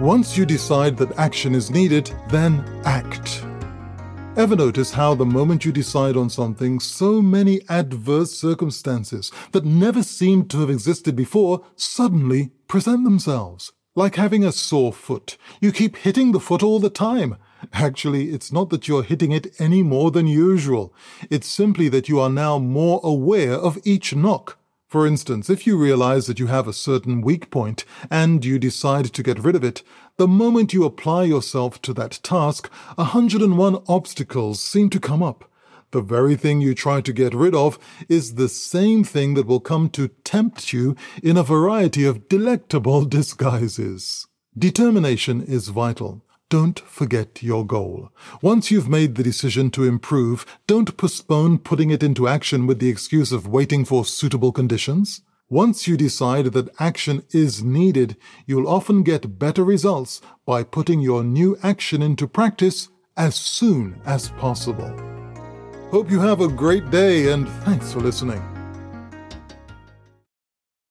Once you decide that action is needed, then act. Ever notice how the moment you decide on something, so many adverse circumstances that never seemed to have existed before suddenly present themselves? Like having a sore foot. You keep hitting the foot all the time. Actually, it's not that you're hitting it any more than usual. It's simply that you are now more aware of each knock. For instance, if you realize that you have a certain weak point and you decide to get rid of it, the moment you apply yourself to that task, 101 obstacles seem to come up. The very thing you try to get rid of is the same thing that will come to tempt you in a variety of delectable disguises. Determination is vital. Don't forget your goal. Once you've made the decision to improve, don't postpone putting it into action with the excuse of waiting for suitable conditions. Once you decide that action is needed, you'll often get better results by putting your new action into practice as soon as possible. Hope you have a great day and thanks for listening.